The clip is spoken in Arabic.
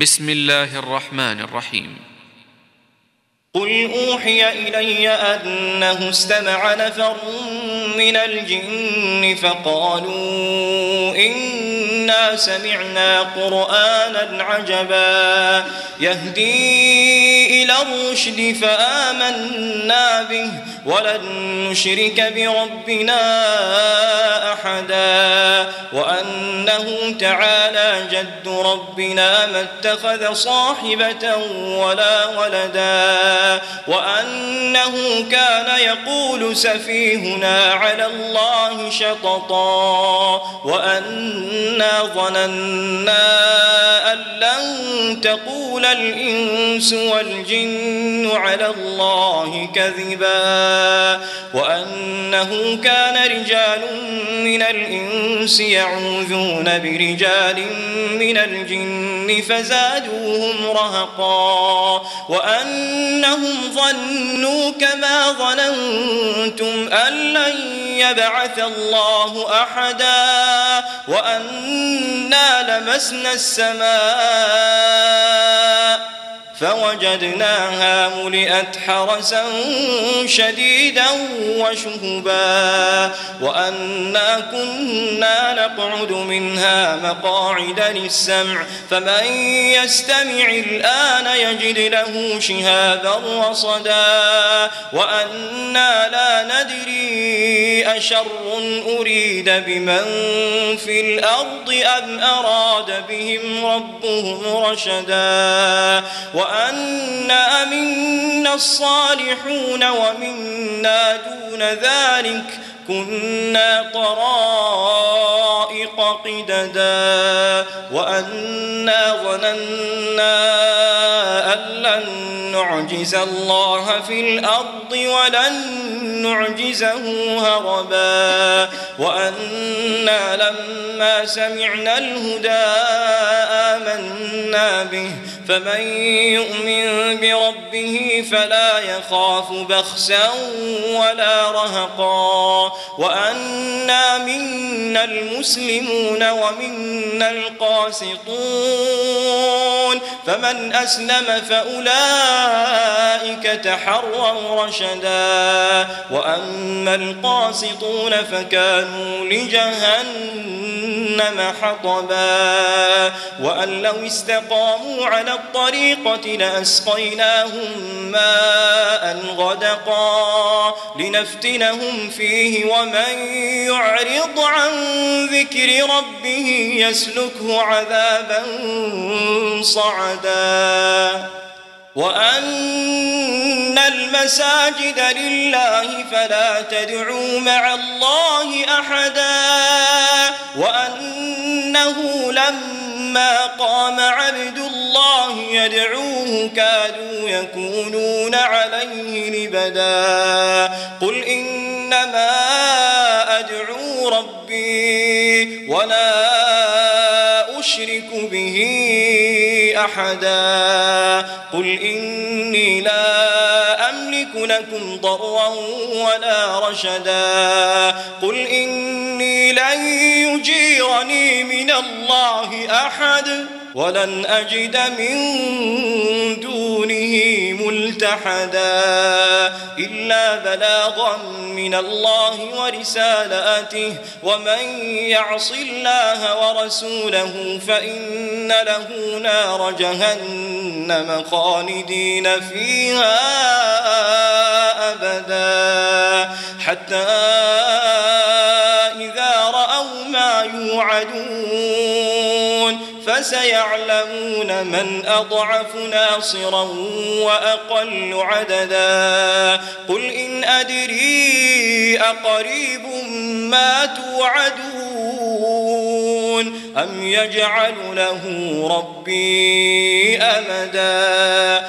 بسم الله الرحمن الرحيم. قل أوحي إلي أنه استمع نفر من الجن فقالوا إنا سمعنا قرآنا عجبا يهدي إلى الرشد فآمنا به ولن نشرك بربنا أحدا وأنه تعالى جد ربنا ما اتخذ صاحبة ولا ولدا وأنه كان يقول سفيهنا على الله شططا وأنا ظننا أن لن تقول الإنس والجن على الله كذبا وأنه كان رجال من الإنس يعوذون برجال من الجن فزادوهم رهقا وأنهم ظنوا كما ظننتم أن لن يبعث الله أحدا وأنا لمسنا السماء. فوجدناها ملئت حرسا شديدا وشهبا وأنا كنا نقعد منها مقاعد للسمع فمن يستمع الآن يجد له شهابا رصدا وأنا لا ندري أشر أريد بمن في الأرض أم أراد بهم ربهم رشدا وأنا منا الصالحون ومنا دون ذلك كنا طرائق قددا وأنا ظننا أن لن نعجز الله في الأرض ولن نعجزه هربا وأنا لما سمعنا الهدى به فمن يؤمن بربه فلا يخاف بخسا ولا رهقا وأنا منا المسلمون ومنا القاسطون فمن أسلم فأولئك تحروا رشدا وأما القاسطون فكانوا لجهنم حطبا وأن لو استقاموا على الطريقة لأسقيناهم ماء غدقا لنفتنهم فيه ومن يعرض عن ذكر ربه يسلكه عذابا صعدا. وأن المساجد لله فلا تدعوا مع الله أحدا. وأنه لما قام عبد الله يدعوه كادوا يكونون عليه لبدا قل إنما أدعو ربي ولا أشرك به أحدا. قل إني لا أملك لكم ضرا ولا رشدا. قل لن يجيرني من الله أحد ولن أجد من دونه ملتحدا إلا بلاغا من الله ورسالاته ومن يعص الله ورسوله فإن له نار جهنم خالدين فيها أبدا حتى ما يوعدون فسيعلمون من أضعف ناصرا وأقل عددا قل إن أدري أقريب ما توعدون أم يجعل له ربي أمدا